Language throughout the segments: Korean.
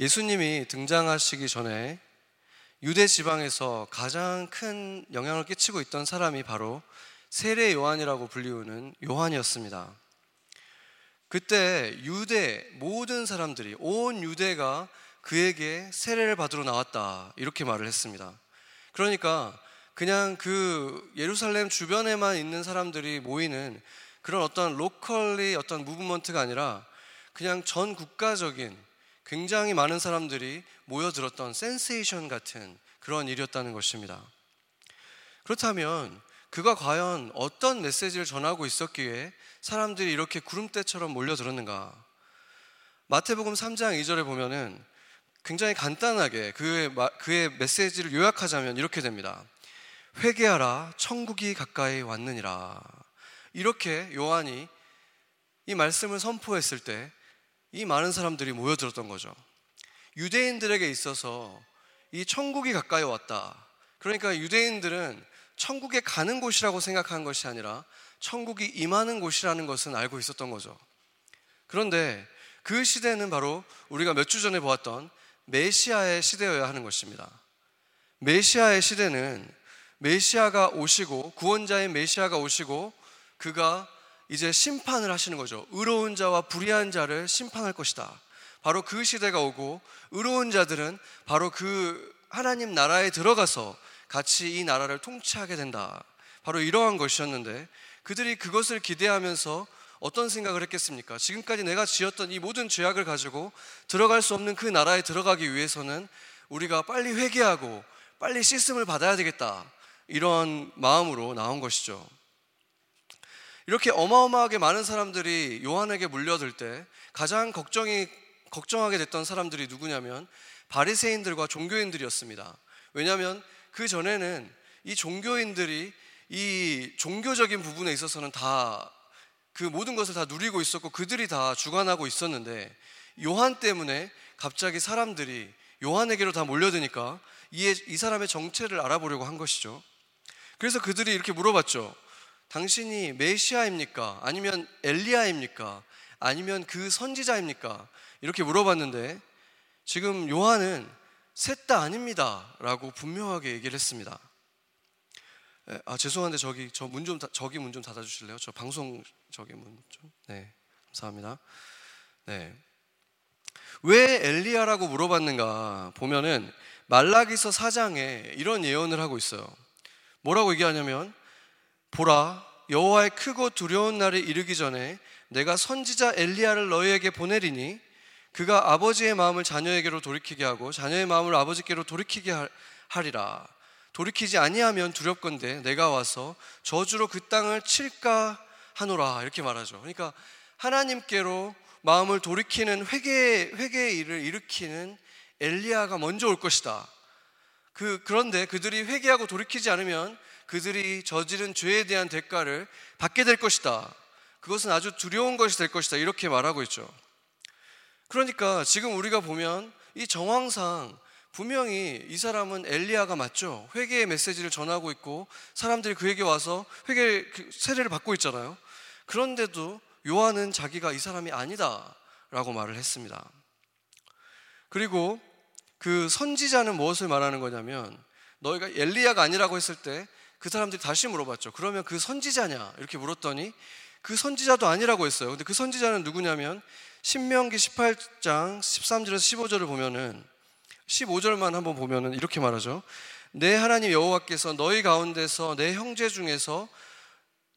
예수님이 등장하시기 전에 유대 지방에서 가장 큰 영향을 끼치고 있던 사람이 바로 세례 요한이라고 불리우는 요한이었습니다. 그때 유대 모든 사람들이 온 유대가 그에게 세례를 받으러 나왔다 이렇게 말을 했습니다. 그러니까 그냥 그 예루살렘 주변에만 있는 사람들이 모이는 그런 어떤 로컬리 어떤 무브먼트가 아니라 그냥 전 국가적인 굉장히 많은 사람들이 모여들었던 센세이션 같은 그런 일이었다는 것입니다. 그렇다면 그가 과연 어떤 메시지를 전하고 있었기에 사람들이 이렇게 구름대처럼 몰려들었는가? 마태복음 3장 2절에 보면은 굉장히 간단하게 그의, 그의 메시지를 요약하자면 이렇게 됩니다. 회개하라, 천국이 가까이 왔느니라. 이렇게 요한이 이 말씀을 선포했을 때 이 많은 사람들이 모여들었던 거죠. 유대인들에게 있어서 이 천국이 가까이 왔다. 그러니까 유대인들은 천국에 가는 곳이라고 생각한 것이 아니라 천국이 임하는 곳이라는 것은 알고 있었던 거죠. 그런데 그 시대는 바로 우리가 몇 주 전에 보았던 메시아의 시대여야 하는 것입니다. 메시아의 시대는 메시아가 오시고 구원자의 메시아가 오시고 그가 이제 심판을 하시는 거죠. 의로운 자와 불의한 자를 심판할 것이다. 바로 그 시대가 오고 의로운 자들은 바로 그 하나님 나라에 들어가서 같이 이 나라를 통치하게 된다. 바로 이러한 것이었는데 그들이 그것을 기대하면서 어떤 생각을 했겠습니까? 지금까지 내가 지었던 이 모든 죄악을 가지고 들어갈 수 없는 그 나라에 들어가기 위해서는 우리가 빨리 회개하고 빨리 씻음을 받아야 되겠다. 이런 마음으로 나온 것이죠. 이렇게 어마어마하게 많은 사람들이 요한에게 물려들 때 가장 걱정이 걱정하게 됐던 사람들이 누구냐면 바리새인들과 종교인들이었습니다. 왜냐하면 그 전에는 이 종교인들이 이 종교적인 부분에 있어서는 다 그 모든 것을 다 누리고 있었고 그들이 다 주관하고 있었는데 요한 때문에 갑자기 사람들이 요한에게로 다 몰려드니까 이, 이 사람의 정체를 알아보려고 한 것이죠. 그래서 그들이 이렇게 물어봤죠. 당신이 메시아입니까? 아니면 엘리야입니까? 아니면 그 선지자입니까? 이렇게 물어봤는데 지금 요한은 셋 다 아닙니다. 라고 분명하게 얘기를 했습니다. 아, 죄송한데 저기 저 문 좀 저기 문 좀 닫아 주실래요? 저 방송 저기 문 좀. 네. 감사합니다. 네. 왜 엘리야라고 물어봤는가 보면은 말라기서 4장에 이런 예언을 하고 있어요. 뭐라고 얘기하냐면 보라 여호와의 크고 두려운 날이 이르기 전에 내가 선지자 엘리야를 너희에게 보내리니 그가 아버지의 마음을 자녀에게로 돌이키게 하고 자녀의 마음을 아버지께로 돌이키게 하리라. 돌이키지 아니하면 두렵건대 내가 와서 저주로 그 땅을 칠까 하노라 이렇게 말하죠. 그러니까 하나님께로 마음을 돌이키는 회개 회개의 일을 일으키는 엘리야가 먼저 올 것이다. 그 그런데 그들이 회개하고 돌이키지 않으면 그들이 저지른 죄에 대한 대가를 받게 될 것이다. 그것은 아주 두려운 것이 될 것이다. 이렇게 말하고 있죠. 그러니까 지금 우리가 보면 이 정황상 분명히 이 사람은 엘리야가 맞죠. 회개의 메시지를 전하고 있고 사람들이 그에게 와서 회개 그 세례를 받고 있잖아요. 그런데도 요한은 자기가 이 사람이 아니다라고 말을 했습니다. 그리고 그 선지자는 무엇을 말하는 거냐면 너희가 엘리야가 아니라고 했을 때 그 사람들이 다시 물어봤죠. 그러면 그 선지자냐? 이렇게 물었더니 그 선지자도 아니라고 했어요. 근데 그 선지자는 누구냐면 신명기 18장 13절에서 15절을 보면은 15절만 한번 보면은 이렇게 말하죠. 내 하나님 여호와께서 너희 가운데서 내 형제 중에서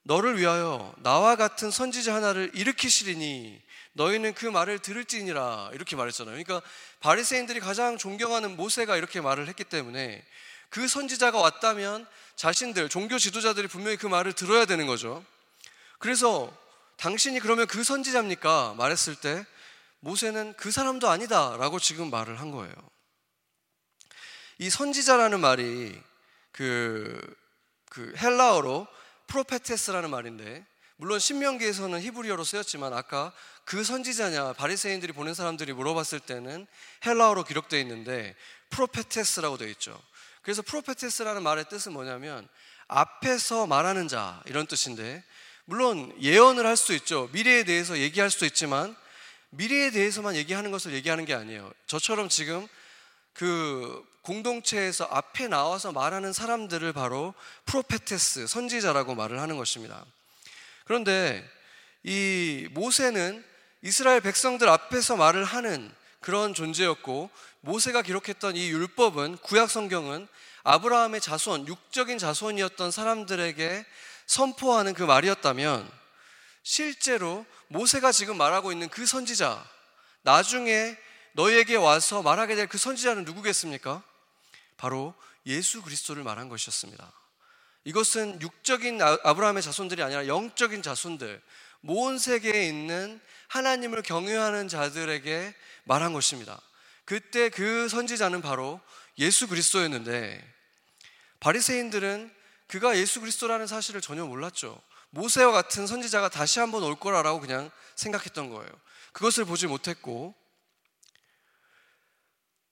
너를 위하여 나와 같은 선지자 하나를 일으키시리니 너희는 그 말을 들을지니라 이렇게 말했잖아요. 그러니까 바리새인들이 가장 존경하는 모세가 이렇게 말을 했기 때문에 그 선지자가 왔다면 자신들 종교 지도자들이 분명히 그 말을 들어야 되는 거죠. 그래서 당신이 그러면 그 선지자입니까? 말했을 때 모세는 그 사람도 아니다 라고 지금 말을 한 거예요. 이 선지자라는 말이 그, 그 헬라어로 프로페테스라는 말인데 물론 신명기에서는 히브리어로 쓰였지만 아까 그 선지자냐 바리새인들이 보낸 사람들이 물어봤을 때는 헬라어로 기록되어 있는데 프로페테스라고 되어 있죠. 그래서 프로페테스라는 말의 뜻은 뭐냐면 앞에서 말하는 자 이런 뜻인데 물론 예언을 할 수 있죠. 미래에 대해서 얘기할 수 있지만 미래에 대해서만 얘기하는 것을 얘기하는 게 아니에요. 저처럼 지금 그 공동체에서 앞에 나와서 말하는 사람들을 바로 프로페테스, 선지자라고 말을 하는 것입니다. 그런데 이 모세는 이스라엘 백성들 앞에서 말을 하는 그런 존재였고 모세가 기록했던 이 율법은 구약 성경은 아브라함의 자손, 육적인 자손이었던 사람들에게 선포하는 그 말이었다면 실제로 모세가 지금 말하고 있는 그 선지자, 나중에 너에게 와서 말하게 될 그 선지자는 누구겠습니까? 바로 예수 그리스도를 말한 것이었습니다. 이것은 육적인 아, 아브라함의 자손들이 아니라 영적인 자손들, 모든 세계에 있는 하나님을 경외하는 자들에게 말한 것입니다. 그때 그 선지자는 바로 예수 그리스도였는데 바리새인들은 그가 예수 그리스도라는 사실을 전혀 몰랐죠. 모세와 같은 선지자가 다시 한번 올 거라고 그냥 생각했던 거예요. 그것을 보지 못했고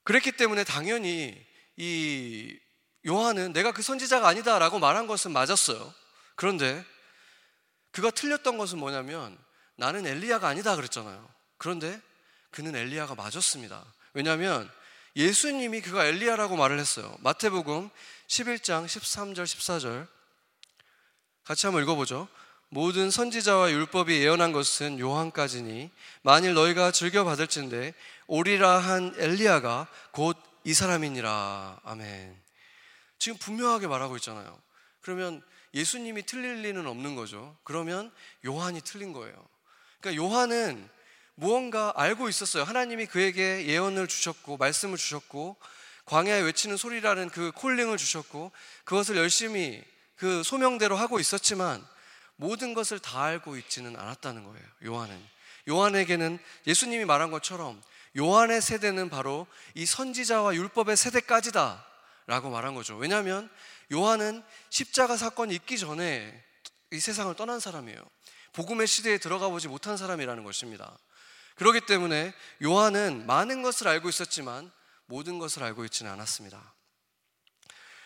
그랬기 때문에 당연히 이 요한은 내가 그 선지자가 아니다라고 말한 것은 맞았어요. 그런데 그가 틀렸던 것은 뭐냐면 나는 엘리야가 아니다 그랬잖아요. 그런데 그는 엘리야가 맞았습니다. 왜냐하면 예수님이 그가 엘리야라고 말을 했어요. 마태복음 11장 13절 14절 같이 한번 읽어보죠. 모든 선지자와 율법이 예언한 것은 요한까지니 만일 너희가 즐겨 받을진데 오리라 한 엘리야가 곧 이 사람이니라. 아멘. 지금 분명하게 말하고 있잖아요. 그러면 예수님이 틀릴 리는 없는 거죠. 그러면 요한이 틀린 거예요. 그러니까 요한은 무언가 알고 있었어요. 하나님이 그에게 예언을 주셨고 말씀을 주셨고 광야에 외치는 소리라는 그 콜링을 주셨고 그것을 열심히 그 소명대로 하고 있었지만 모든 것을 다 알고 있지는 않았다는 거예요. 요한은 요한에게는 예수님이 말한 것처럼 요한의 세대는 바로 이 선지자와 율법의 세대까지다 라고 말한 거죠. 왜냐하면 요한은 십자가 사건이 있기 전에 이 세상을 떠난 사람이에요. 복음의 시대에 들어가 보지 못한 사람이라는 것입니다. 그렇기 때문에 요한은 많은 것을 알고 있었지만 모든 것을 알고 있지는 않았습니다.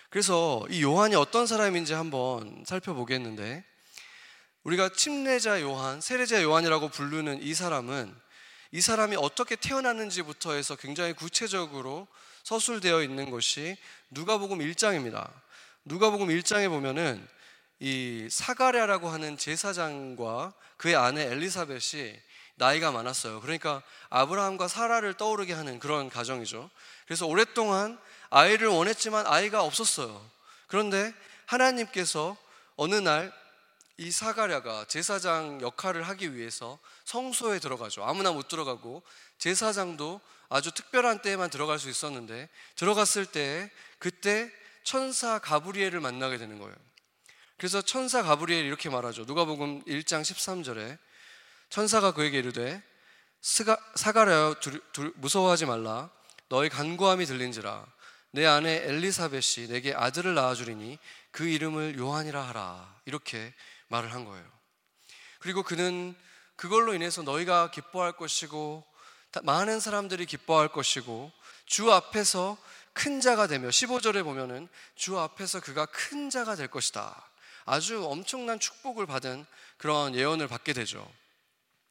그래서 이 요한이 어떤 사람인지 한번 살펴보겠는데 우리가 침례자 요한, 세례자 요한이라고 부르는 이 사람은 이 사람이 어떻게 태어났는지부터 해서 굉장히 구체적으로 서술되어 있는 것이 누가복음 1장입니다. 누가복음 1장에 보면은 이 사가랴라고 하는 제사장과 그의 아내 엘리사벳이 나이가 많았어요. 그러니까 아브라함과 사라를 떠오르게 하는 그런 가정이죠. 그래서 오랫동안 아이를 원했지만 아이가 없었어요. 그런데 하나님께서 어느 날 이 사가랴가 제사장 역할을 하기 위해서 성소에 들어가죠. 아무나 못 들어가고 제사장도 아주 특별한 때에만 들어갈 수 있었는데 들어갔을 때 그때 천사 가브리엘을 만나게 되는 거예요. 그래서 천사 가브리엘이 이렇게 말하죠. 누가복음 1장 13절에 천사가 그에게 이르되 사가랴 무서워하지 말라 너의 간구함이 들린지라 내 아내 엘리사벳이 내게 아들을 낳아주리니 그 이름을 요한이라 하라 이렇게 말을 한 거예요. 그리고 그는 그걸로 인해서 너희가 기뻐할 것이고 많은 사람들이 기뻐할 것이고 주 앞에서 큰 자가 되며 15절에 보면은 주 앞에서 그가 큰 자가 될 것이다. 아주 엄청난 축복을 받은 그런 예언을 받게 되죠.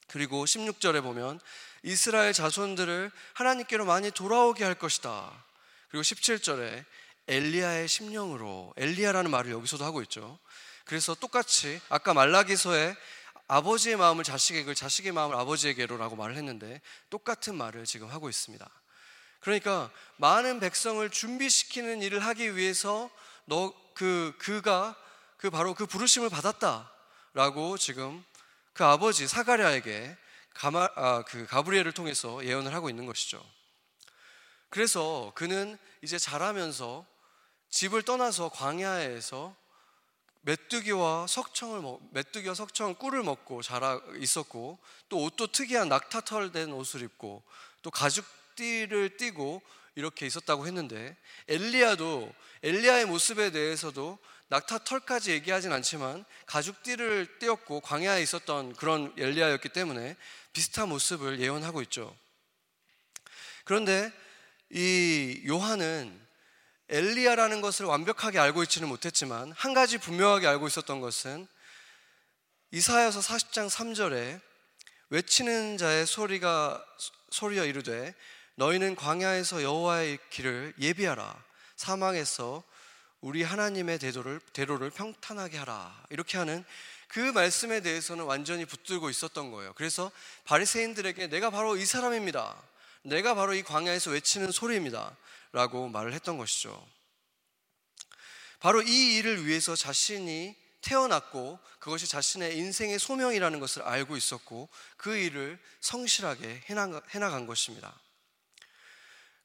그리고 16절에 보면 이스라엘 자손들을 하나님께로 많이 돌아오게 할 것이다. 그리고 17절에 엘리야의 심령으로 엘리야라는 말을 여기서도 하고 있죠. 그래서 똑같이 아까 말라기서에 아버지의 마음을 자식에게, 자식의 마음을 아버지에게로라고 말을 했는데 똑같은 말을 지금 하고 있습니다. 그러니까 많은 백성을 준비시키는 일을 하기 위해서 너 그 그가 그 바로 그 부르심을 받았다라고 지금 그 아버지 사가랴에게 가마, 아, 그 가브리엘을 통해서 예언을 하고 있는 것이죠. 그래서 그는 이제 자라면서 집을 떠나서 광야에서 메뚜기와 석청을 먹, 메뚜기와 석청 꿀을 먹고 자라 있었고 또 옷도 특이한 낙타털 된 옷을 입고 또 가죽띠를 띠고 이렇게 있었다고 했는데 엘리야도 엘리야의 모습에 대해서도 낙타 털까지 얘기하진 않지만 가죽띠를 띄었고 광야에 있었던 그런 엘리야였기 때문에 비슷한 모습을 예언하고 있죠. 그런데 이 요한은 엘리야라는 것을 완벽하게 알고 있지는 못했지만 한 가지 분명하게 알고 있었던 것은 이사야서 40장 3절에 외치는 자의 소리가 소리여 이르되 너희는 광야에서 여호와의 길을 예비하라 사망에서 우리 하나님의 대도를 대로를 평탄하게 하라 이렇게 하는 그 말씀에 대해서는 완전히 붙들고 있었던 거예요. 그래서 바리새인들에게 내가 바로 이 사람입니다. 내가 바로 이 광야에서 외치는 소리입니다라고 말을 했던 것이죠. 바로 이 일을 위해서 자신이 태어났고 그것이 자신의 인생의 소명이라는 것을 알고 있었고 그 일을 성실하게 해나간 것입니다.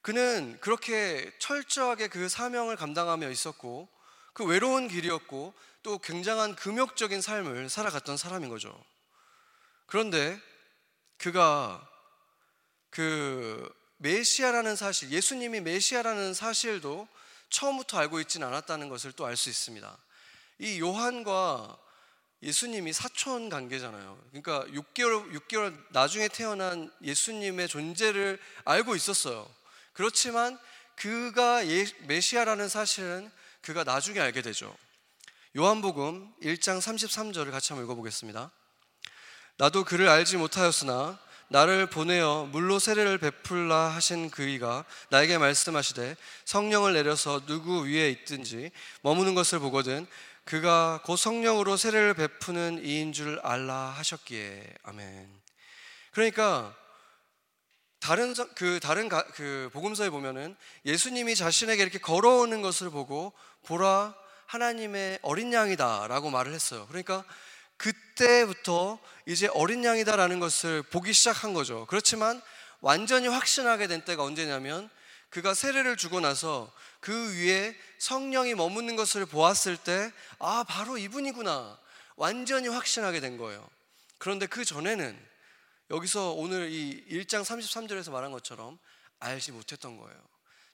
그는 그렇게 철저하게 그 사명을 감당하며 있었고 그 외로운 길이었고 또 굉장한 금욕적인 삶을 살아갔던 사람인 거죠. 그런데 그가 그 메시아라는 사실, 예수님이 메시아라는 사실도 처음부터 알고 있지는 않았다는 것을 또 알 수 있습니다. 이 요한과 예수님이 사촌 관계잖아요. 그러니까 6개월, 6개월 나중에 태어난 예수님의 존재를 알고 있었어요. 그렇지만 그가 예, 메시아라는 사실은 그가 나중에 알게 되죠. 요한복음 1장 33절을 같이 한번 읽어보겠습니다. 나도 그를 알지 못하였으나 나를 보내어 물로 세례를 베풀라 하신 그이가 나에게 말씀하시되 성령을 내려서 누구 위에 있든지 머무는 것을 보거든 그가 곧 성령으로 세례를 베푸는 이인 줄 알라 하셨기에 아멘. 그러니까 다른 그 다른 가, 그 복음서에 보면은 예수님이 자신에게 이렇게 걸어오는 것을 보고 보라 하나님의 어린 양이다라고 말을 했어요. 그러니까 그때부터 이제 어린 양이다라는 것을 보기 시작한 거죠. 그렇지만 완전히 확신하게 된 때가 언제냐면 그가 세례를 주고 나서 그 위에 성령이 머무는 것을 보았을 때, 아, 바로 이분이구나. 완전히 확신하게 된 거예요. 그런데 그 전에는 여기서 오늘 이 1장 33절에서 말한 것처럼 알지 못했던 거예요.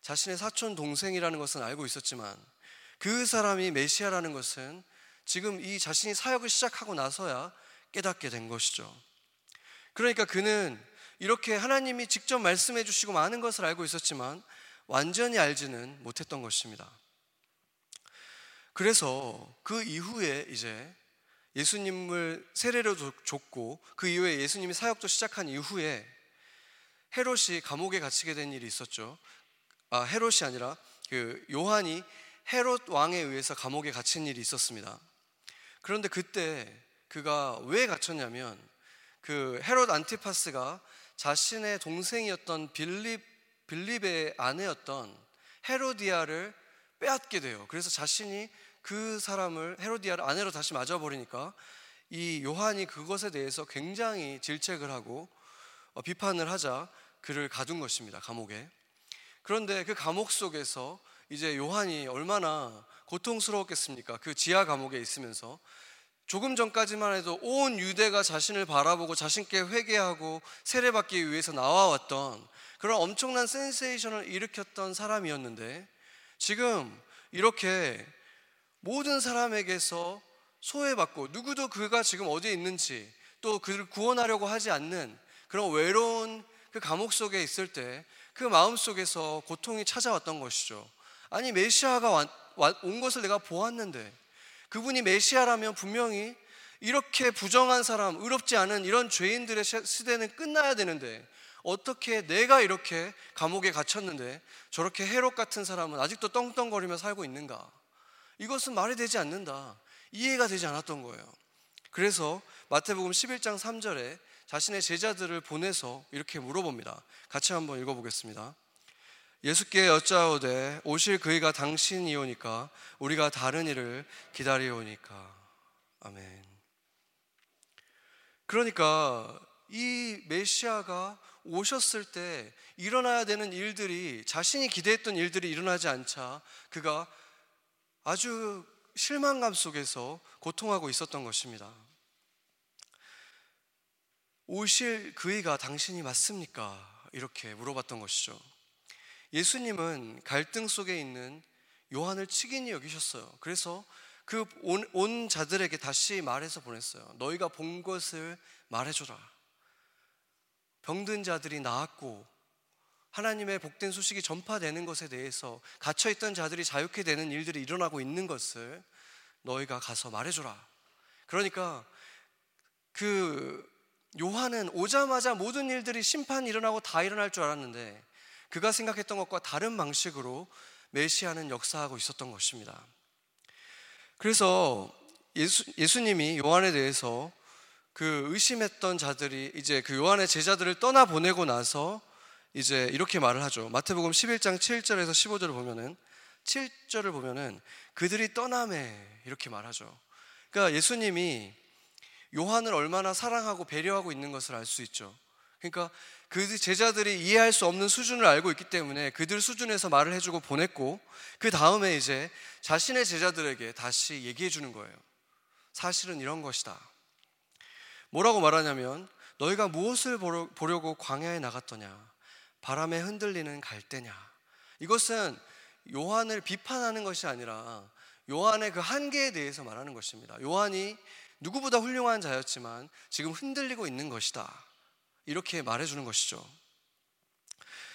자신의 사촌 동생이라는 것은 알고 있었지만 그 사람이 메시아라는 것은 지금 이 자신이 사역을 시작하고 나서야 깨닫게 된 것이죠. 그러니까 그는 이렇게 하나님이 직접 말씀해 주시고 많은 것을 알고 있었지만 완전히 알지는 못했던 것입니다. 그래서 그 이후에 이제 예수님을 세례로 줬고 그 이후에 예수님이 사역도 시작한 이후에 헤롯이 감옥에 갇히게 된 일이 있었죠. 아, 헤롯이 아니라 그 요한이 헤롯 왕에 의해서 감옥에 갇힌 일이 있었습니다. 그런데 그때 그가 왜 갇혔냐면 그 헤롯 안티파스가 자신의 동생이었던 빌립 빌립의 아내였던 헤로디아를 빼앗게 돼요. 그래서 자신이 그 사람을 헤로디아를 아내로 다시 맞아버리니까 이 요한이 그것에 대해서 굉장히 질책을 하고 어, 비판을 하자 그를 가둔 것입니다. 감옥에. 그런데 그 감옥 속에서 이제 요한이 얼마나 고통스러웠겠습니까? 그 지하 감옥에 있으면서 조금 전까지만 해도 온 유대가 자신을 바라보고 자신께 회개하고 세례받기 위해서 나와왔던 그런 엄청난 센세이션을 일으켰던 사람이었는데 지금 이렇게 모든 사람에게서 소외받고 누구도 그가 지금 어디에 있는지 또 그를 구원하려고 하지 않는 그런 외로운 그 감옥 속에 있을 때 그 마음 속에서 고통이 찾아왔던 것이죠. 아니 메시아가 온 것을 내가 보았는데 그분이 메시아라면 분명히 이렇게 부정한 사람, 의롭지 않은 이런 죄인들의 시대는 끝나야 되는데 어떻게 내가 이렇게 감옥에 갇혔는데 저렇게 해롭 같은 사람은 아직도 떵떵거리며 살고 있는가? 이것은 말이 되지 않는다. 이해가 되지 않았던 거예요. 그래서 마태복음 11장 3절에 자신의 제자들을 보내서 이렇게 물어봅니다. 같이 한번 읽어보겠습니다. 예수께 여짜오되 오실 그이가 당신이오니까 우리가 다른 일을 기다리오니까 아멘. 그러니까 이 메시아가 오셨을 때 일어나야 되는 일들이 자신이 기대했던 일들이 일어나지 않자 그가 아주 실망감 속에서 고통하고 있었던 것입니다. 오실 그이가 당신이 맞습니까? 이렇게 물어봤던 것이죠. 예수님은 갈등 속에 있는 요한을 측인히 여기셨어요. 그래서 그 온 자들에게 다시 말해서 보냈어요. 너희가 본 것을 말해줘라. 병든 자들이 나았고 하나님의 복된 소식이 전파되는 것에 대해서 갇혀있던 자들이 자유케 되는 일들이 일어나고 있는 것을 너희가 가서 말해줘라. 그러니까 그 요한은 오자마자 모든 일들이 심판이 일어나고 다 일어날 줄 알았는데 그가 생각했던 것과 다른 방식으로 메시아는 역사하고 있었던 것입니다. 그래서 예수, 예수님이 요한에 대해서 그 의심했던 자들이 이제 그 요한의 제자들을 떠나 보내고 나서 이제 이렇게 말을 하죠. 마태복음 11장 7절에서 15절을 보면은 7절을 보면은 그들이 떠남에 이렇게 말하죠. 그러니까 예수님이 요한을 얼마나 사랑하고 배려하고 있는 것을 알 수 있죠. 그러니까 그 제자들이 이해할 수 없는 수준을 알고 있기 때문에 그들 수준에서 말을 해주고 보냈고 그 다음에 이제 자신의 제자들에게 다시 얘기해 주는 거예요. 사실은 이런 것이다. 뭐라고 말하냐면 너희가 무엇을 보려고 광야에 나갔더냐? 바람에 흔들리는 갈대냐? 이것은 요한을 비판하는 것이 아니라 요한의 그 한계에 대해서 말하는 것입니다. 요한이 누구보다 훌륭한 자였지만 지금 흔들리고 있는 것이다. 이렇게 말해주는 것이죠.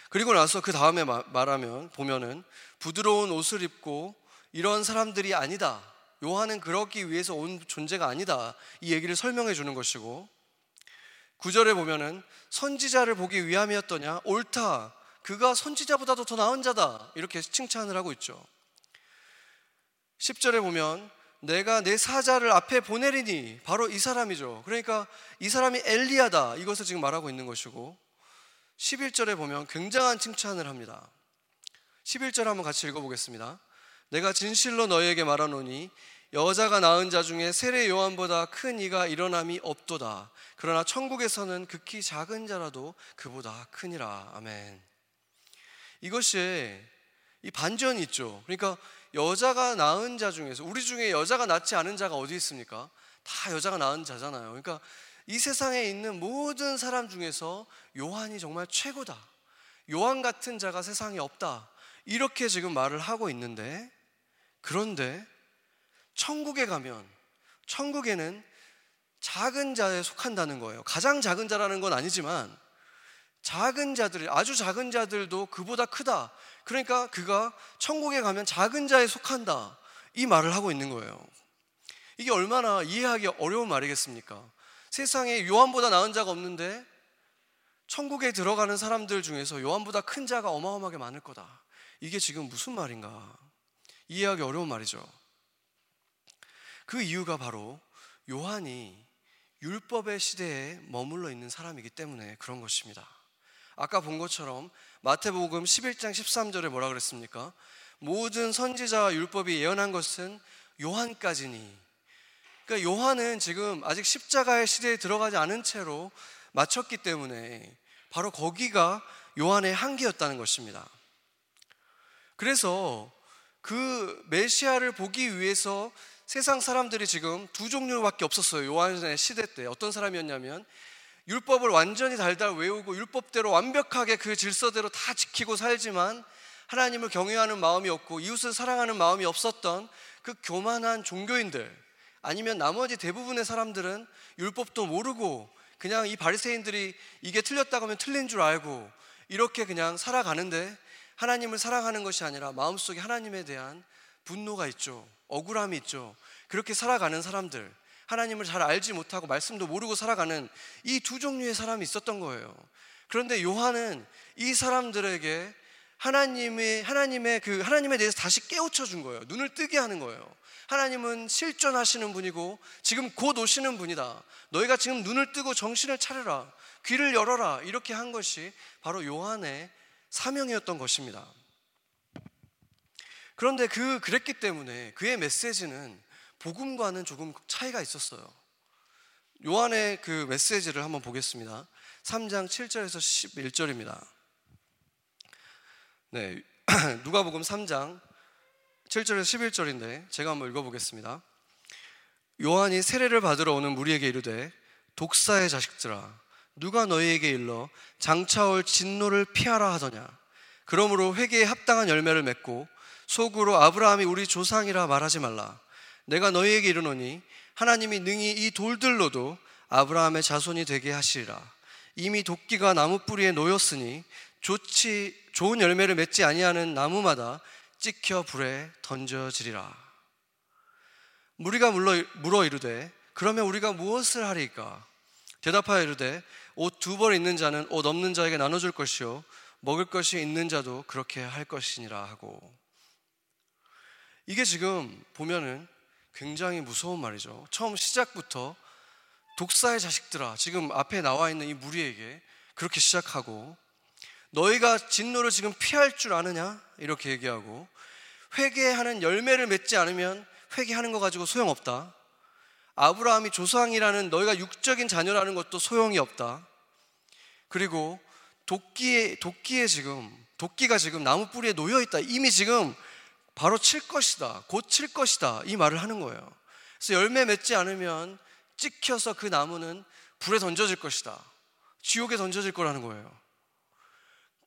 그리고 나서 그 다음에 말하면 보면은 부드러운 옷을 입고 이런 사람들이 아니다. 요한은 그러기 위해서 온 존재가 아니다. 이 얘기를 설명해 주는 것이고 구절에 보면은 선지자를 보기 위함이었더냐? 옳다. 그가 선지자보다도 더 나은 자다. 이렇게 칭찬을 하고 있죠. 10절에 보면 내가 내 사자를 앞에 보내리니 바로 이 사람이죠. 그러니까 이 사람이 엘리야다. 이것을 지금 말하고 있는 것이고 11절에 보면 굉장한 칭찬을 합니다. 11절 한번 같이 읽어보겠습니다. 내가 진실로 너희에게 말하노니 여자가 낳은 자 중에 세례 요한보다 큰 이가 일어남이 없도다. 그러나 천국에서는 극히 작은 자라도 그보다 크니라. 아멘. 이것이 이 반전이 있죠. 그러니까 여자가 낳은 자 중에서 우리 중에 여자가 낳지 않은 자가 어디 있습니까? 다 여자가 낳은 자잖아요. 그러니까 이 세상에 있는 모든 사람 중에서 요한이 정말 최고다. 요한 같은 자가 세상에 없다. 이렇게 지금 말을 하고 있는데 그런데 천국에 가면 천국에는 작은 자에 속한다는 거예요. 가장 작은 자라는 건 아니지만 작은 자들, 아주 작은 자들도 그보다 크다. 그러니까 그가 천국에 가면 작은 자에 속한다. 이 말을 하고 있는 거예요. 이게 얼마나 이해하기 어려운 말이겠습니까? 세상에 요한보다 나은 자가 없는데 천국에 들어가는 사람들 중에서 요한보다 큰 자가 어마어마하게 많을 거다. 이게 지금 무슨 말인가? 이해하기 어려운 말이죠. 그 이유가 바로 요한이 율법의 시대에 머물러 있는 사람이기 때문에 그런 것입니다. 아까 본 것처럼 마태복음 11장 13절에 뭐라 그랬습니까? 모든 선지자와 율법이 예언한 것은 요한까지니. 그러니까 요한은 지금 아직 십자가의 시대에 들어가지 않은 채로 마쳤기 때문에 바로 거기가 요한의 한계였다는 것입니다. 그래서 그 메시아를 보기 위해서 세상 사람들이 지금 두 종류밖에 없었어요. 요한의 시대 때. 어떤 사람이었냐면 율법을 완전히 달달 외우고 율법대로 완벽하게 그 질서대로 다 지키고 살지만 하나님을 경외하는 마음이 없고 이웃을 사랑하는 마음이 없었던 그 교만한 종교인들 아니면 나머지 대부분의 사람들은 율법도 모르고 그냥 이 바리새인들이 이게 틀렸다고 하면 틀린 줄 알고 이렇게 그냥 살아가는데 하나님을 사랑하는 것이 아니라 마음속에 하나님에 대한 분노가 있죠. 억울함이 있죠. 그렇게 살아가는 사람들 하나님을 잘 알지 못하고 말씀도 모르고 살아가는 이 두 종류의 사람이 있었던 거예요. 그런데 요한은 이 사람들에게 하나님의 하나님의 그 하나님에 대해서 다시 깨우쳐 준 거예요. 눈을 뜨게 하는 거예요. 하나님은 실존하시는 분이고 지금 곧 오시는 분이다. 너희가 지금 눈을 뜨고 정신을 차려라. 귀를 열어라. 이렇게 한 것이 바로 요한의 사명이었던 것입니다. 그런데 그 그랬기 때문에 그의 메시지는 복음과는 조금 차이가 있었어요. 요한의 그 메시지를 한번 보겠습니다. 3장 7절에서 11절입니다. 네. 누가복음 3장 7절에서 11절인데 제가 한번 읽어 보겠습니다. 요한이 세례를 받으러 오는 무리에게 이르되 독사의 자식들아 누가 너희에게 일러 장차올 진노를 피하라 하더냐 그러므로 회개에 합당한 열매를 맺고 속으로 아브라함이 우리 조상이라 말하지 말라 내가 너희에게 이르노니 하나님이 능히 이 돌들로도 아브라함의 자손이 되게 하시리라. 이미 도끼가 나무 뿌리에 놓였으니 좋지 좋은 열매를 맺지 아니하는 나무마다 찍혀 불에 던져지리라. 무리가 물어, 물어 이르되 그러면 우리가 무엇을 하리까? 대답하여 이르되 옷 두 벌 있는 자는 옷 없는 자에게 나눠줄 것이요 먹을 것이 있는 자도 그렇게 할 것이니라 하고 이게 지금 보면은 굉장히 무서운 말이죠. 처음 시작부터 독사의 자식들아 지금 앞에 나와 있는 이 무리에게 그렇게 시작하고 너희가 진노를 지금 피할 줄 아느냐 이렇게 얘기하고 회개하는 열매를 맺지 않으면 회개하는 거 가지고 소용없다. 아브라함이 조상이라는 너희가 육적인 자녀라는 것도 소용이 없다. 그리고 도끼에 도끼에 지금 도끼가 지금 나무 뿌리에 놓여 있다. 이미 지금 바로 칠 것이다. 곧 칠 것이다. 이 말을 하는 거예요. 그래서 열매 맺지 않으면 찍혀서 그 나무는 불에 던져질 것이다. 지옥에 던져질 거라는 거예요.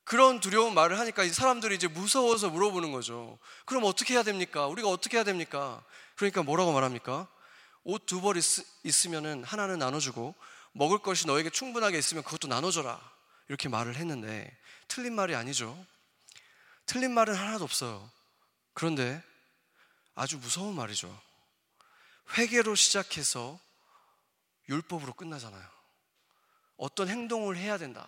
그런 두려운 말을 하니까 이 사람들이 이제 무서워서 물어보는 거죠. 그럼 어떻게 해야 됩니까? 우리가 어떻게 해야 됩니까? 그러니까 뭐라고 말합니까? 옷 두 벌 있으면은 하나는 나눠주고 먹을 것이 너에게 충분하게 있으면 그것도 나눠줘라. 이렇게 말을 했는데 틀린 말이 아니죠. 틀린 말은 하나도 없어요. 그런데 아주 무서운 말이죠. 회개로 시작해서 율법으로 끝나잖아요. 어떤 행동을 해야 된다.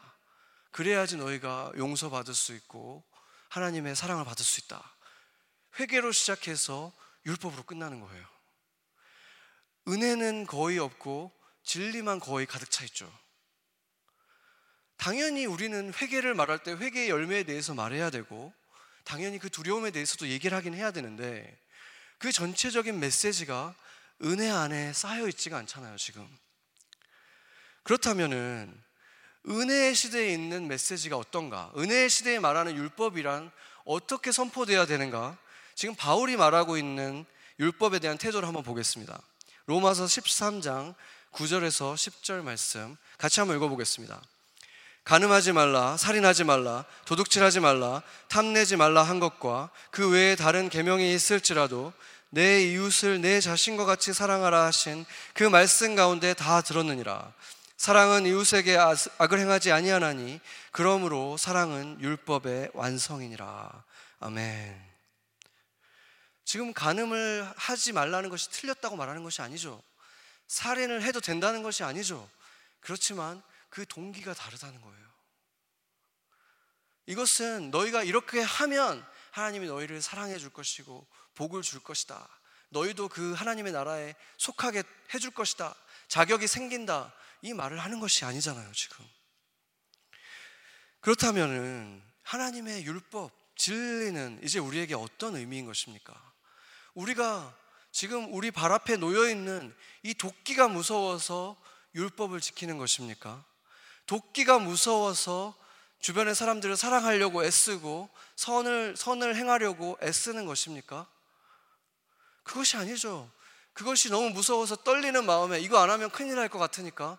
그래야지 너희가 용서받을 수 있고 하나님의 사랑을 받을 수 있다. 회개로 시작해서 율법으로 끝나는 거예요. 은혜는 거의 없고 진리만 거의 가득 차 있죠. 당연히 우리는 회개를 말할 때 회개의 열매에 대해서 말해야 되고 당연히 그 두려움에 대해서도 얘기를 하긴 해야 되는데 그 전체적인 메시지가 은혜 안에 쌓여 있지가 않잖아요, 지금. 그렇다면은 은혜의 시대에 있는 메시지가 어떤가? 은혜의 시대에 말하는 율법이란 어떻게 선포되어야 되는가? 지금 바울이 말하고 있는 율법에 대한 태도를 한번 보겠습니다. 로마서 13장 9절에서 10절 말씀 같이 한번 읽어보겠습니다. 가늠하지 말라, 살인하지 말라, 도둑질하지 말라, 탐내지 말라 한 것과 그 외에 다른 계명이 있을지라도 내 이웃을 내 자신과 같이 사랑하라 하신 그 말씀 가운데 다 들었느니라. 사랑은 이웃에게 악을 행하지 아니하나니 그러므로 사랑은 율법의 완성이니라. 아멘. 지금 간음을 하지 말라는 것이 틀렸다고 말하는 것이 아니죠. 살인을 해도 된다는 것이 아니죠. 그렇지만 그 동기가 다르다는 거예요. 이것은 너희가 이렇게 하면 하나님이 너희를 사랑해 줄 것이고 복을 줄 것이다. 너희도 그 하나님의 나라에 속하게 해줄 것이다. 자격이 생긴다. 이 말을 하는 것이 아니잖아요, 지금. 그렇다면은 하나님의 율법, 진리는 이제 우리에게 어떤 의미인 것입니까? 우리가 지금 우리 발 앞에 놓여 있는 이 도끼가 무서워서 율법을 지키는 것입니까? 도끼가 무서워서 주변의 사람들을 사랑하려고 애쓰고 선을 선을 행하려고 애쓰는 것입니까? 그것이 아니죠. 그것이 너무 무서워서 떨리는 마음에 이거 안 하면 큰일 날 것 같으니까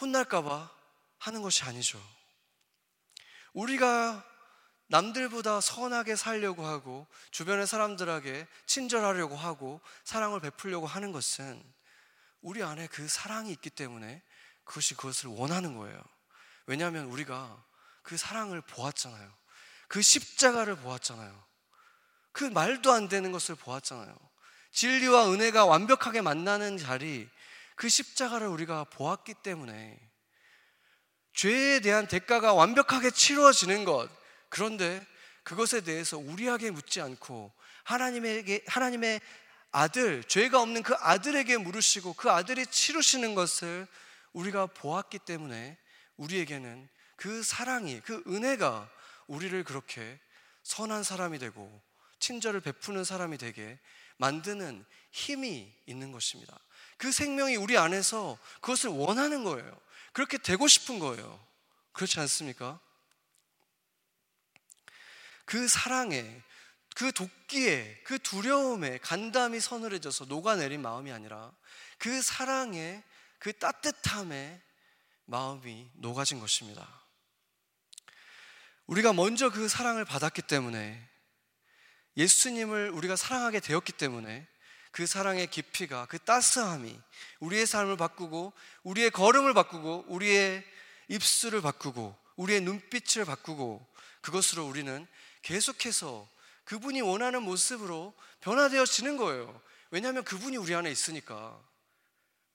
혼날까봐 하는 것이 아니죠. 우리가 남들보다 선하게 살려고 하고 주변의 사람들에게 친절하려고 하고 사랑을 베풀려고 하는 것은 우리 안에 그 사랑이 있기 때문에 그것이 그것을 원하는 거예요. 왜냐하면 우리가 그 사랑을 보았잖아요. 그 십자가를 보았잖아요. 그 말도 안 되는 것을 보았잖아요. 진리와 은혜가 완벽하게 만나는 자리, 그 십자가를 우리가 보았기 때문에 죄에 대한 대가가 완벽하게 치루어지는 것, 그런데 그것에 대해서 우리에게 묻지 않고 하나님에게, 하나님의 아들, 죄가 없는 그 아들에게 물으시고 그 아들이 치르시는 것을 우리가 보았기 때문에 우리에게는 그 사랑이, 그 은혜가 우리를 그렇게 선한 사람이 되고 친절을 베푸는 사람이 되게 만드는 힘이 있는 것입니다. 그 생명이 우리 안에서 그것을 원하는 거예요. 그렇게 되고 싶은 거예요. 그렇지 않습니까? 그 사랑에, 그 도끼에, 그 두려움에 간담이 서늘해져서 녹아내린 마음이 아니라 그 사랑에, 그 따뜻함에 마음이 녹아진 것입니다. 우리가 먼저 그 사랑을 받았기 때문에 예수님을 우리가 사랑하게 되었기 때문에 그 사랑의 깊이가 그 따스함이 우리의 삶을 바꾸고 우리의 걸음을 바꾸고 우리의 입술을 바꾸고 우리의 눈빛을 바꾸고 그것으로 우리는 계속해서 그분이 원하는 모습으로 변화되어지는 거예요. 왜냐하면 그분이 우리 안에 있으니까.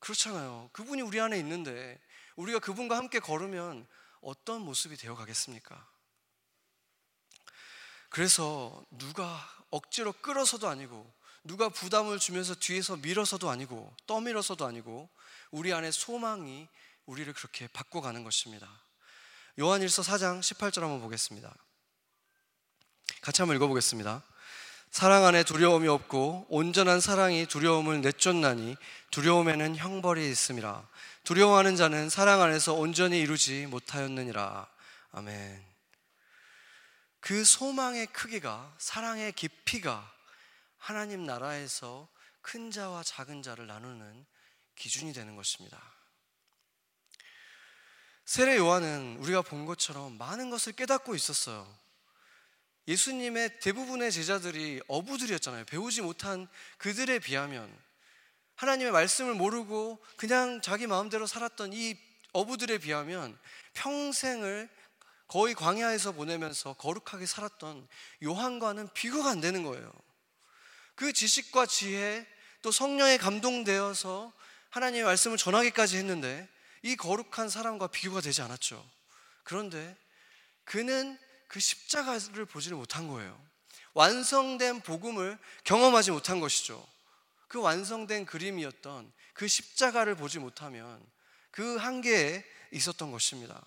그렇잖아요. 그분이 우리 안에 있는데 우리가 그분과 함께 걸으면 어떤 모습이 되어 가겠습니까? 그래서 누가 억지로 끌어서도 아니고 누가 부담을 주면서 뒤에서 밀어서도 아니고 떠밀어서도 아니고 우리 안에 소망이 우리를 그렇게 바꿔가는 것입니다. 요한일서 4장 18절 한번 보겠습니다. 같이 한번 읽어보겠습니다. 사랑 안에 두려움이 없고 온전한 사랑이 두려움을 내쫓나니 두려움에는 형벌이 있음이라. 두려워하는 자는 사랑 안에서 온전히 이루지 못하였느니라. 아멘. 그 소망의 크기가 사랑의 깊이가 하나님 나라에서 큰 자와 작은 자를 나누는 기준이 되는 것입니다. 세례 요한은 우리가 본 것처럼 많은 것을 깨닫고 있었어요. 예수님의 대부분의 제자들이 어부들이었잖아요. 배우지 못한 그들에 비하면 하나님의 말씀을 모르고 그냥 자기 마음대로 살았던 이 어부들에 비하면 평생을 거의 광야에서 보내면서 거룩하게 살았던 요한과는 비교가 안 되는 거예요. 그 지식과 지혜 또 성령에 감동되어서 하나님의 말씀을 전하기까지 했는데 이 거룩한 사람과 비교가 되지 않았죠. 그런데 그는 그 십자가를 보지를 못한 거예요. 완성된 복음을 경험하지 못한 것이죠. 그 완성된 그림이었던 그 십자가를 보지 못하면 그 한계에 있었던 것입니다.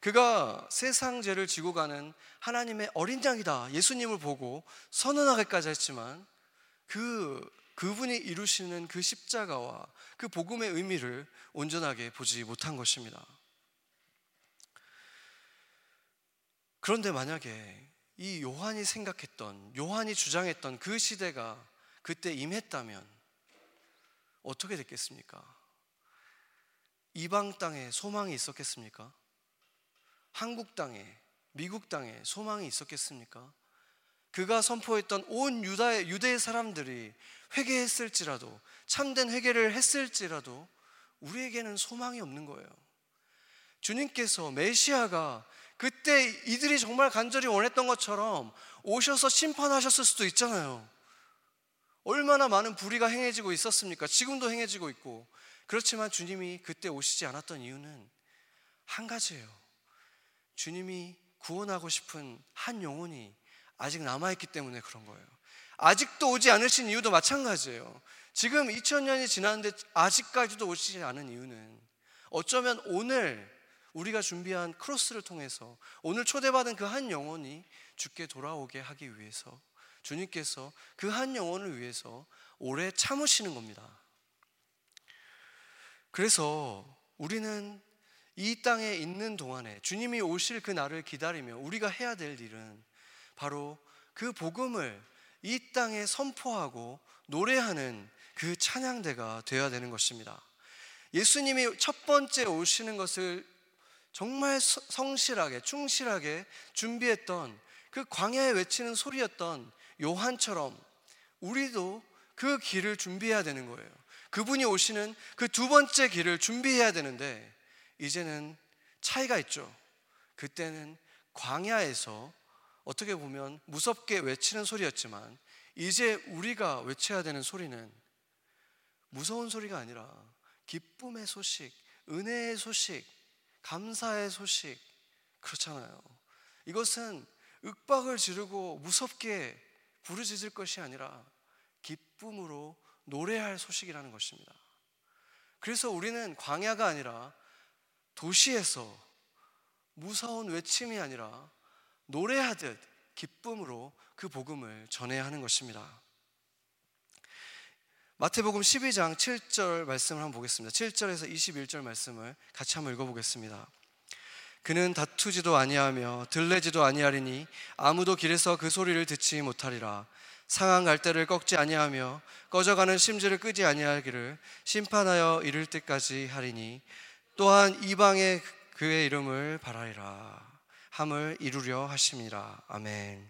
그가 세상 죄를 지고 가는 하나님의 어린 양이다. 예수님을 보고 선언하기까지 했지만 그 그분이 이루시는 그 십자가와 그 복음의 의미를 온전하게 보지 못한 것입니다. 그런데 만약에 이 요한이 생각했던, 요한이 주장했던 그 시대가 그때 임했다면 어떻게 됐겠습니까? 이방 땅에 소망이 있었겠습니까? 한국 땅에, 미국 땅에 소망이 있었겠습니까? 그가 선포했던 온 유다의 유대의 사람들이 회개했을지라도 참된 회개를 했을지라도 우리에게는 소망이 없는 거예요. 주님께서 메시아가 그때 이들이 정말 간절히 원했던 것처럼 오셔서 심판하셨을 수도 있잖아요. 얼마나 많은 불의가 행해지고 있었습니까? 지금도 행해지고 있고. 그렇지만 주님이 그때 오시지 않았던 이유는 한 가지예요. 주님이 구원하고 싶은 한 영혼이 아직 남아있기 때문에 그런 거예요. 아직도 오지 않으신 이유도 마찬가지예요. 지금 2000년이 지났는데 아직까지도 오시지 않은 이유는 어쩌면 오늘 우리가 준비한 크로스를 통해서 오늘 초대받은 그 한 영혼이 죽게 돌아오게 하기 위해서 주님께서 그 한 영혼을 위해서 오래 참으시는 겁니다. 그래서 우리는 이 땅에 있는 동안에 주님이 오실 그 날을 기다리며 우리가 해야 될 일은 바로 그 복음을 이 땅에 선포하고 노래하는 그 찬양대가 되어야 되는 것입니다. 예수님이 첫 번째 오시는 것을 정말 성실하게, 충실하게 준비했던 그 광야에 외치는 소리였던 요한처럼 우리도 그 길을 준비해야 되는 거예요. 그분이 오시는 그 두 번째 길을 준비해야 되는데 이제는 차이가 있죠. 그때는 광야에서 어떻게 보면 무섭게 외치는 소리였지만 이제 우리가 외쳐야 되는 소리는 무서운 소리가 아니라 기쁨의 소식, 은혜의 소식, 감사의 소식 그렇잖아요. 이것은 윽박을 지르고 무섭게 부르짖을 것이 아니라 기쁨으로 노래할 소식이라는 것입니다. 그래서 우리는 광야가 아니라 도시에서 무서운 외침이 아니라 노래하듯 기쁨으로 그 복음을 전해야 하는 것입니다. 마태복음 12장 7절 말씀을 한번 보겠습니다. 7절에서 21절 말씀을 같이 한번 읽어보겠습니다. 그는 다투지도 아니하며 들레지도 아니하리니 아무도 길에서 그 소리를 듣지 못하리라. 상한 갈대를 꺾지 아니하며 꺼져가는 심지를 끄지 아니하기를 심판하여 이를 때까지 하리니 또한 이방에 그의 이름을 바라리라. 함을 이루려 하심이라. 아멘.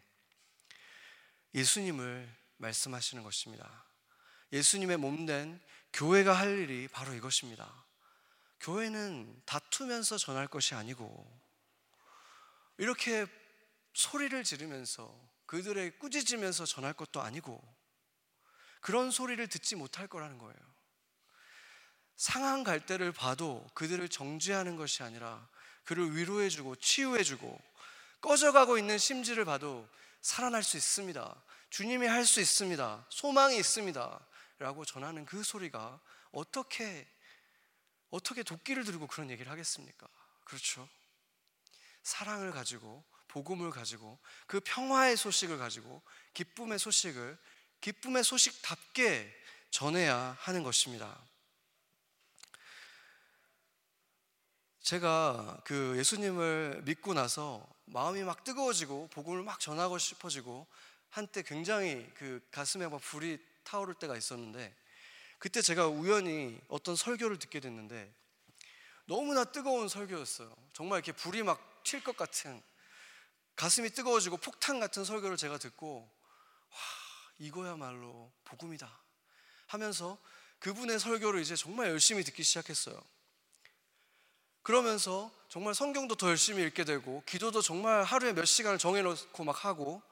예수님을 말씀하시는 것입니다. 예수님의 몸된 교회가 할 일이 바로 이것입니다. 교회는 다투면서 전할 것이 아니고 이렇게 소리를 지르면서 그들의 꾸짖으면서 전할 것도 아니고 그런 소리를 듣지 못할 거라는 거예요. 상한 갈대를 봐도 그들을 정죄하는 것이 아니라 그를 위로해주고 치유해주고 꺼져가고 있는 심지를 봐도 살아날 수 있습니다. 주님이 할 수 있습니다. 소망이 있습니다. 라고 전하는 그 소리가 어떻게, 어떻게 도끼를 들고 그런 얘기를 하겠습니까? 그렇죠. 사랑을 가지고, 복음을 가지고, 그 평화의 소식을 가지고, 기쁨의 소식을, 기쁨의 소식답게 전해야 하는 것입니다. 제가 그 예수님을 믿고 나서 마음이 막 뜨거워지고 복음을 막 전하고 싶어지고 한때 굉장히 그 가슴에 막 불이 타오를 때가 있었는데 그때 제가 우연히 어떤 설교를 듣게 됐는데 너무나 뜨거운 설교였어요. 정말 이렇게 불이 막 튈 것 같은 가슴이 뜨거워지고 폭탄 같은 설교를 제가 듣고 와 이거야말로 복음이다 하면서 그분의 설교를 이제 정말 열심히 듣기 시작했어요. 그러면서 정말 성경도 더 열심히 읽게 되고 기도도 정말 하루에 몇 시간을 정해놓고 막 하고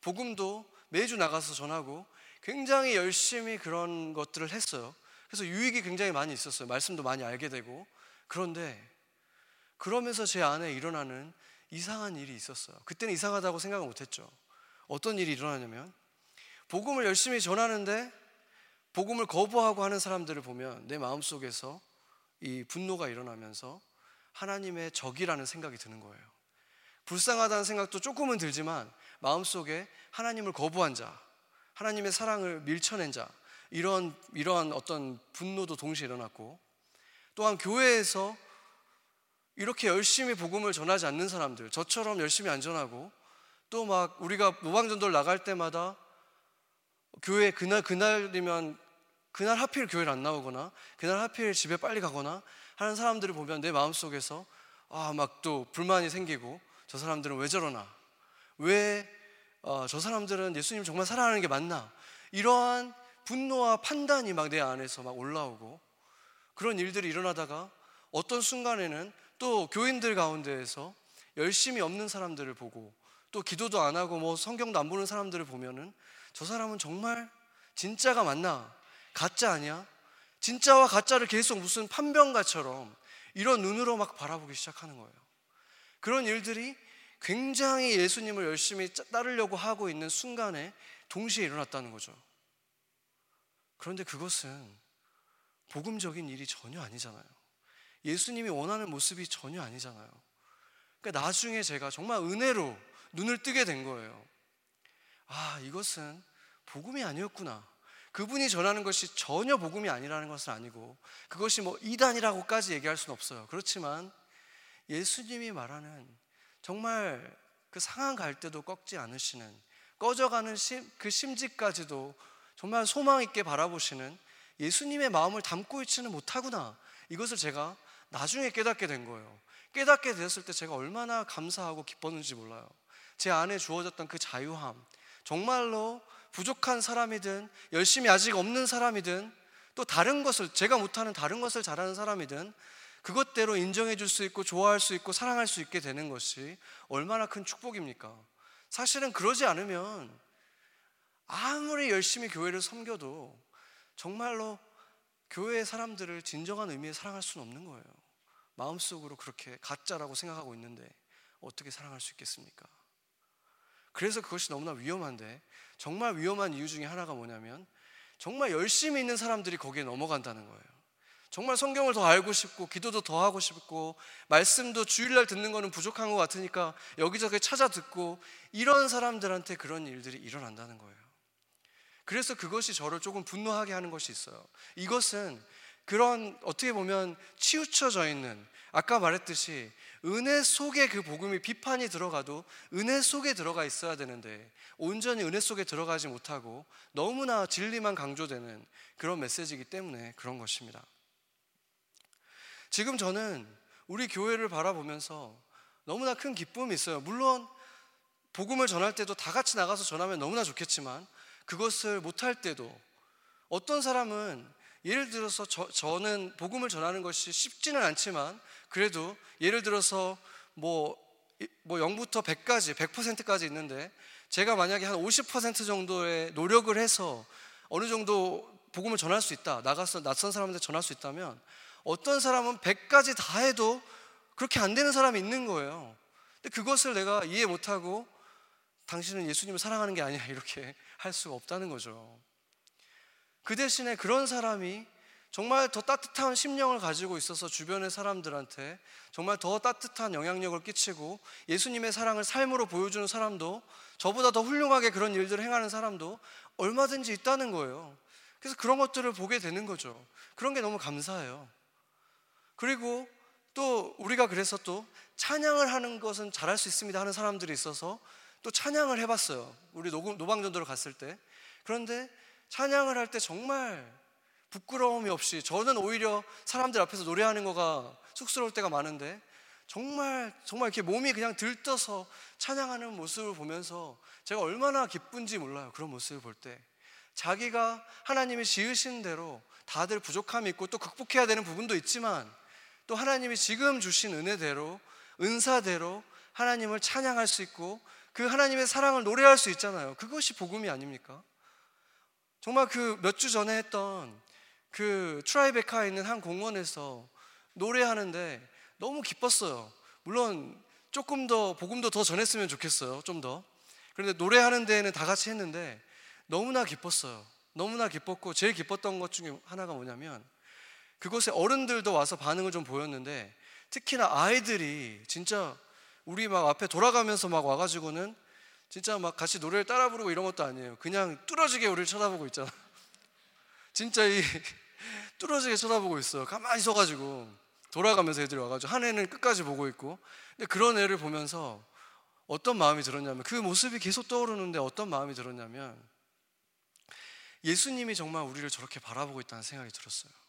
복음도 매주 나가서 전하고 굉장히 열심히 그런 것들을 했어요. 그래서 유익이 굉장히 많이 있었어요. 말씀도 많이 알게 되고 그런데 그러면서 제 안에 일어나는 이상한 일이 있었어요. 그때는 이상하다고 생각을 못 했죠. 어떤 일이 일어나냐면 복음을 열심히 전하는데 복음을 거부하고 하는 사람들을 보면 내 마음속에서 이 분노가 일어나면서 하나님의 적이라는 생각이 드는 거예요. 불쌍하다는 생각도 조금은 들지만 마음속에 하나님을 거부한 자, 하나님의 사랑을 밀쳐낸 자, 이런 이러한 어떤 분노도 동시에 일어났고 또한 교회에서 이렇게 열심히 복음을 전하지 않는 사람들, 저처럼 열심히 안 전하고 또 막 우리가 노방전도를 나갈 때마다 교회 그날 그날이면 그날 하필 교회를 안 나오거나 그날 하필 집에 빨리 가거나 하는 사람들을 보면 내 마음속에서 아, 막 또 불만이 생기고 저 사람들은 왜 저러나? 왜 저 어, 사람들은 예수님 정말 사랑하는 게 맞나? 이러한 분노와 판단이 막 내 안에서 막 올라오고 그런 일들이 일어나다가 어떤 순간에는 또 교인들 가운데에서 열심히 없는 사람들을 보고 또 기도도 안 하고 뭐 성경도 안 보는 사람들을 보면은 저 사람은 정말 진짜가 맞나? 가짜 아니야? 진짜와 가짜를 계속 무슨 판병가처럼 이런 눈으로 막 바라보기 시작하는 거예요. 그런 일들이 굉장히 예수님을 열심히 따르려고 하고 있는 순간에 동시에 일어났다는 거죠. 그런데 그것은 복음적인 일이 전혀 아니잖아요. 예수님이 원하는 모습이 전혀 아니잖아요. 그러니까 나중에 제가 정말 은혜로 눈을 뜨게 된 거예요. 아, 이것은 복음이 아니었구나. 그분이 전하는 것이 전혀 복음이 아니라는 것은 아니고 그것이 뭐 이단이라고까지 얘기할 수는 없어요. 그렇지만 예수님이 말하는 정말 그 상한 갈 때도 꺾지 않으시는 꺼져가는 심, 그 심지까지도 정말 소망 있게 바라보시는 예수님의 마음을 담고 있지는 못하구나. 이것을 제가 나중에 깨닫게 된 거예요. 깨닫게 되었을 때 제가 얼마나 감사하고 기뻤는지 몰라요. 제 안에 주어졌던 그 자유함. 정말로 부족한 사람이든 열심히 아직 없는 사람이든 또 다른 것을 제가 못하는 다른 것을 잘하는 사람이든 그것대로 인정해 줄 수 있고 좋아할 수 있고 사랑할 수 있게 되는 것이 얼마나 큰 축복입니까? 사실은 그러지 않으면 아무리 열심히 교회를 섬겨도 정말로 교회의 사람들을 진정한 의미에 사랑할 수는 없는 거예요. 마음속으로 그렇게 가짜라고 생각하고 있는데 어떻게 사랑할 수 있겠습니까? 그래서 그것이 너무나 위험한데 정말 위험한 이유 중에 하나가 뭐냐면 정말 열심히 있는 사람들이 거기에 넘어간다는 거예요. 정말 성경을 더 알고 싶고 기도도 더 하고 싶고 말씀도 주일날 듣는 거는 부족한 것 같으니까 여기저기 찾아 듣고 이런 사람들한테 그런 일들이 일어난다는 거예요. 그래서 그것이 저를 조금 분노하게 하는 것이 있어요. 이것은 그런 어떻게 보면 치우쳐져 있는 아까 말했듯이 은혜 속에 그 복음이 비판이 들어가도 은혜 속에 들어가 있어야 되는데 온전히 은혜 속에 들어가지 못하고 너무나 진리만 강조되는 그런 메시지이기 때문에 그런 것입니다. 지금 저는 우리 교회를 바라보면서 너무나 큰 기쁨이 있어요. 물론 복음을 전할 때도 다 같이 나가서 전하면 너무나 좋겠지만 그것을 못할 때도 어떤 사람은 예를 들어서 저, 저는 복음을 전하는 것이 쉽지는 않지만 그래도 예를 들어서 뭐, 뭐 0부터 100까지, 100%까지 있는데 제가 만약에 한 50% 정도의 노력을 해서 어느 정도 복음을 전할 수 있다. 나가서 낯선 사람한테 전할 수 있다면 어떤 사람은 100가지 다 해도 그렇게 안 되는 사람이 있는 거예요. 근데 그것을 내가 이해 못하고 당신은 예수님을 사랑하는 게 아니야. 이렇게 할 수가 없다는 거죠. 그 대신에 그런 사람이 정말 더 따뜻한 심령을 가지고 있어서 주변의 사람들한테 정말 더 따뜻한 영향력을 끼치고 예수님의 사랑을 삶으로 보여주는 사람도 저보다 더 훌륭하게 그런 일들을 행하는 사람도 얼마든지 있다는 거예요. 그래서 그런 것들을 보게 되는 거죠. 그런 게 너무 감사해요. 그리고 또 우리가 그래서 또 찬양을 하는 것은 잘할 수 있습니다 하는 사람들이 있어서 또 찬양을 해봤어요. 우리 노방전도를 갔을 때. 그런데 찬양을 할 때 정말 부끄러움이 없이 저는 오히려 사람들 앞에서 노래하는 거가 쑥스러울 때가 많은데 정말 정말 이렇게 몸이 그냥 들떠서 찬양하는 모습을 보면서 제가 얼마나 기쁜지 몰라요. 그런 모습을 볼 때. 자기가 하나님이 지으신 대로 다들 부족함이 있고 또 극복해야 되는 부분도 있지만 또 하나님이 지금 주신 은혜대로 은사대로 하나님을 찬양할 수 있고 그 하나님의 사랑을 노래할 수 있잖아요. 그것이 복음이 아닙니까? 정말 그 몇 주 전에 했던 그 트라이베카에 있는 한 공원에서 노래하는데 너무 기뻤어요. 물론 조금 더 복음도 더 전했으면 좋겠어요. 좀 더. 그런데 노래하는 데에는 다 같이 했는데 너무나 기뻤어요. 너무나 기뻤고 제일 기뻤던 것 중에 하나가 뭐냐면 그곳에 어른들도 와서 반응을 좀 보였는데 특히나 아이들이 진짜 우리 막 앞에 돌아가면서 막 와가지고는 진짜 막 같이 노래를 따라 부르고 이런 것도 아니에요. 그냥 뚫어지게 우리를 쳐다보고 있잖아. 진짜 이 뚫어지게 쳐다보고 있어. 가만히 서가지고 돌아가면서 애들이 와가지고 한 애는 끝까지 보고 있고. 근데 그런 애를 보면서 어떤 마음이 들었냐면 그 모습이 계속 떠오르는데 어떤 마음이 들었냐면 예수님이 정말 우리를 저렇게 바라보고 있다는 생각이 들었어요.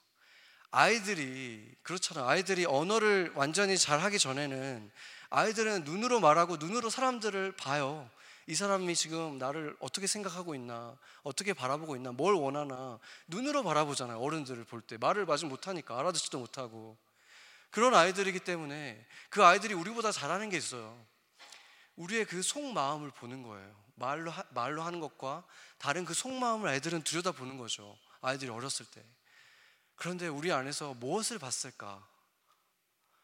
아이들이 그렇잖아. 아이들이 언어를 완전히 잘 하기 전에는 아이들은 눈으로 말하고 눈으로 사람들을 봐요. 이 사람이 지금 나를 어떻게 생각하고 있나, 어떻게 바라보고 있나, 뭘 원하나, 눈으로 바라보잖아요. 어른들을 볼 때. 말을 마지 못하니까, 알아듣지도 못하고. 그런 아이들이기 때문에 그 아이들이 우리보다 잘하는 게 있어요. 우리의 그 속마음을 보는 거예요. 말로, 하, 말로 하는 것과 다른 그 속마음을 아이들은 들여다 보는 거죠. 아이들이 어렸을 때. 그런데 우리 안에서 무엇을 봤을까?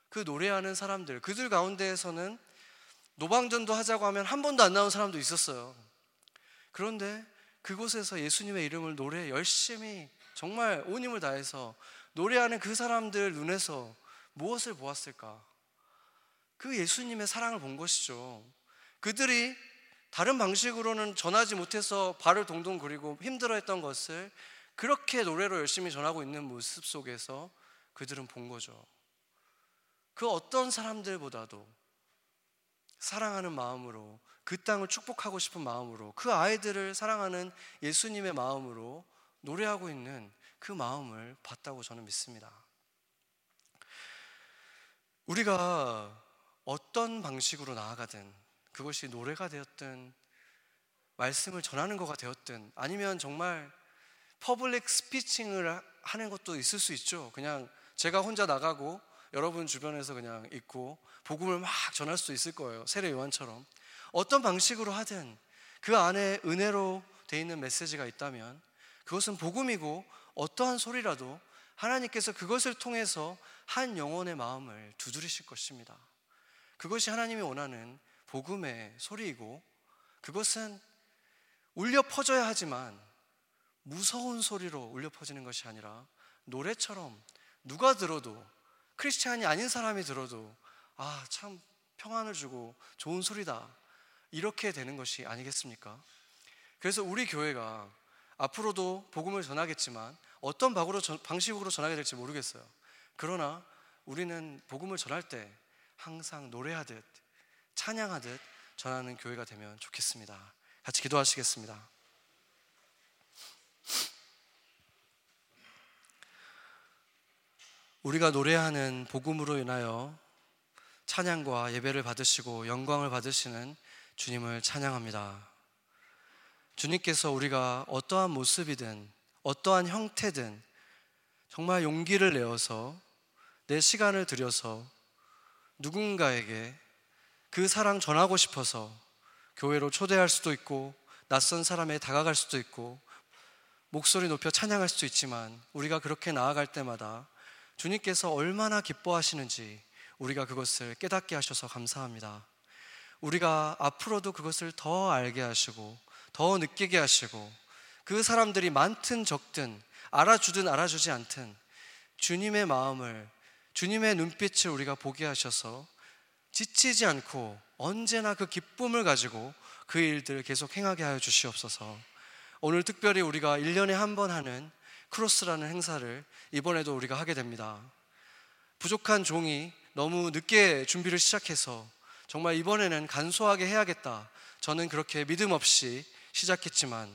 그 노래하는 사람들, 그들 가운데에서는 노방전도 하자고 하면 한 번도 안 나온 사람도 있었어요. 그런데 그곳에서 예수님의 이름을 노래 열심히 정말 온 힘을 다해서 노래하는 그 사람들 눈에서 무엇을 보았을까? 그 예수님의 사랑을 본 것이죠. 그들이 다른 방식으로는 전하지 못해서 발을 동동 그리고 힘들어했던 것을 그렇게 노래로 열심히 전하고 있는 모습 속에서 그들은 본 거죠. 그 어떤 사람들보다도 사랑하는 마음으로 그 땅을 축복하고 싶은 마음으로 그 아이들을 사랑하는 예수님의 마음으로 노래하고 있는 그 마음을 봤다고 저는 믿습니다. 우리가 어떤 방식으로 나아가든 그것이 노래가 되었든 말씀을 전하는 거가 되었든 아니면 정말 public speeching을 하는 것도 있을 수 있죠. 그냥 제가 혼자 나가고 여러분 주변에서 그냥 있고 복음을 막 전할 수 있을 거예요. 세례 요한처럼. 어떤 방식으로 하든 그 안에 은혜로 돼 있는 메시지가 있다면 그것은 복음이고 어떠한 소리라도 하나님께서 그것을 통해서 한 영혼의 마음을 두드리실 것입니다. 그것이 하나님이 원하는 복음의 소리이고 그것은 울려 퍼져야 하지만 무서운 소리로 울려 퍼지는 것이 아니라 노래처럼 누가 들어도 크리스찬이 아닌 사람이 들어도 아, 참 평안을 주고 좋은 소리다. 이렇게 되는 것이 아니겠습니까? 그래서 우리 교회가 앞으로도 복음을 전하겠지만 어떤 방식으로 전하게 될지 모르겠어요. 그러나 우리는 복음을 전할 때 항상 노래하듯 찬양하듯 전하는 교회가 되면 좋겠습니다. 같이 기도하시겠습니다. 우리가 노래하는 복음으로 인하여 찬양과 예배를 받으시고 영광을 받으시는 주님을 찬양합니다. 주님께서 우리가 어떠한 모습이든 어떠한 형태든 정말 용기를 내어서 내 시간을 들여서 누군가에게 그 사랑 전하고 싶어서 교회로 초대할 수도 있고 낯선 사람에 다가갈 수도 있고 목소리 높여 찬양할 수도 있지만 우리가 그렇게 나아갈 때마다 주님께서 얼마나 기뻐하시는지 우리가 그것을 깨닫게 하셔서 감사합니다. 우리가 앞으로도 그것을 더 알게 하시고 더 느끼게 하시고 그 사람들이 많든 적든 알아주든 알아주지 않든 주님의 마음을 주님의 눈빛을 우리가 보게 하셔서 지치지 않고 언제나 그 기쁨을 가지고 그 일들을 계속 행하게 하여 주시옵소서. 오늘 특별히 우리가 1년에 한 번 하는 크로스라는 행사를 이번에도 우리가 하게 됩니다. 부족한 종이 너무 늦게 준비를 시작해서 정말 이번에는 간소하게 해야겠다. 저는 그렇게 믿음 없이 시작했지만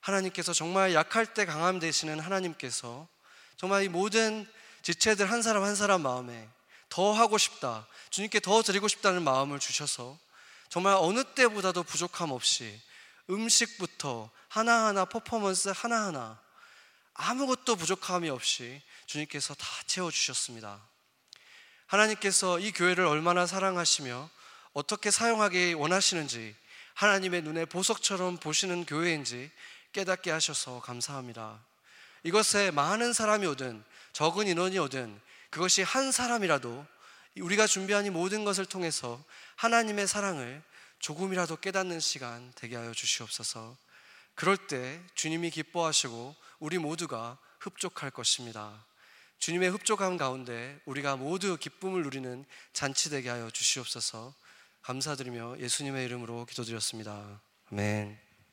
하나님께서 정말 약할 때 강함 되시는 하나님께서 정말 이 모든 지체들 한 사람 한 사람 마음에 더 하고 싶다. 주님께 더 드리고 싶다는 마음을 주셔서 정말 어느 때보다도 부족함 없이 음식부터 하나하나 퍼포먼스 하나하나 아무것도 부족함이 없이 주님께서 다 채워주셨습니다. 하나님께서 이 교회를 얼마나 사랑하시며 어떻게 사용하기 원하시는지 하나님의 눈에 보석처럼 보시는 교회인지 깨닫게 하셔서 감사합니다. 이것에 많은 사람이 오든 적은 인원이 오든 그것이 한 사람이라도 우리가 준비한 이 모든 것을 통해서 하나님의 사랑을 조금이라도 깨닫는 시간 되게 하여 주시옵소서. 그럴 때 주님이 기뻐하시고 우리 모두가 흡족할 것입니다. 주님의 흡족함 가운데 우리가 모두 기쁨을 누리는 잔치 되게 하여 주시옵소서. 감사드리며 예수님의 이름으로 기도드렸습니다. 아멘.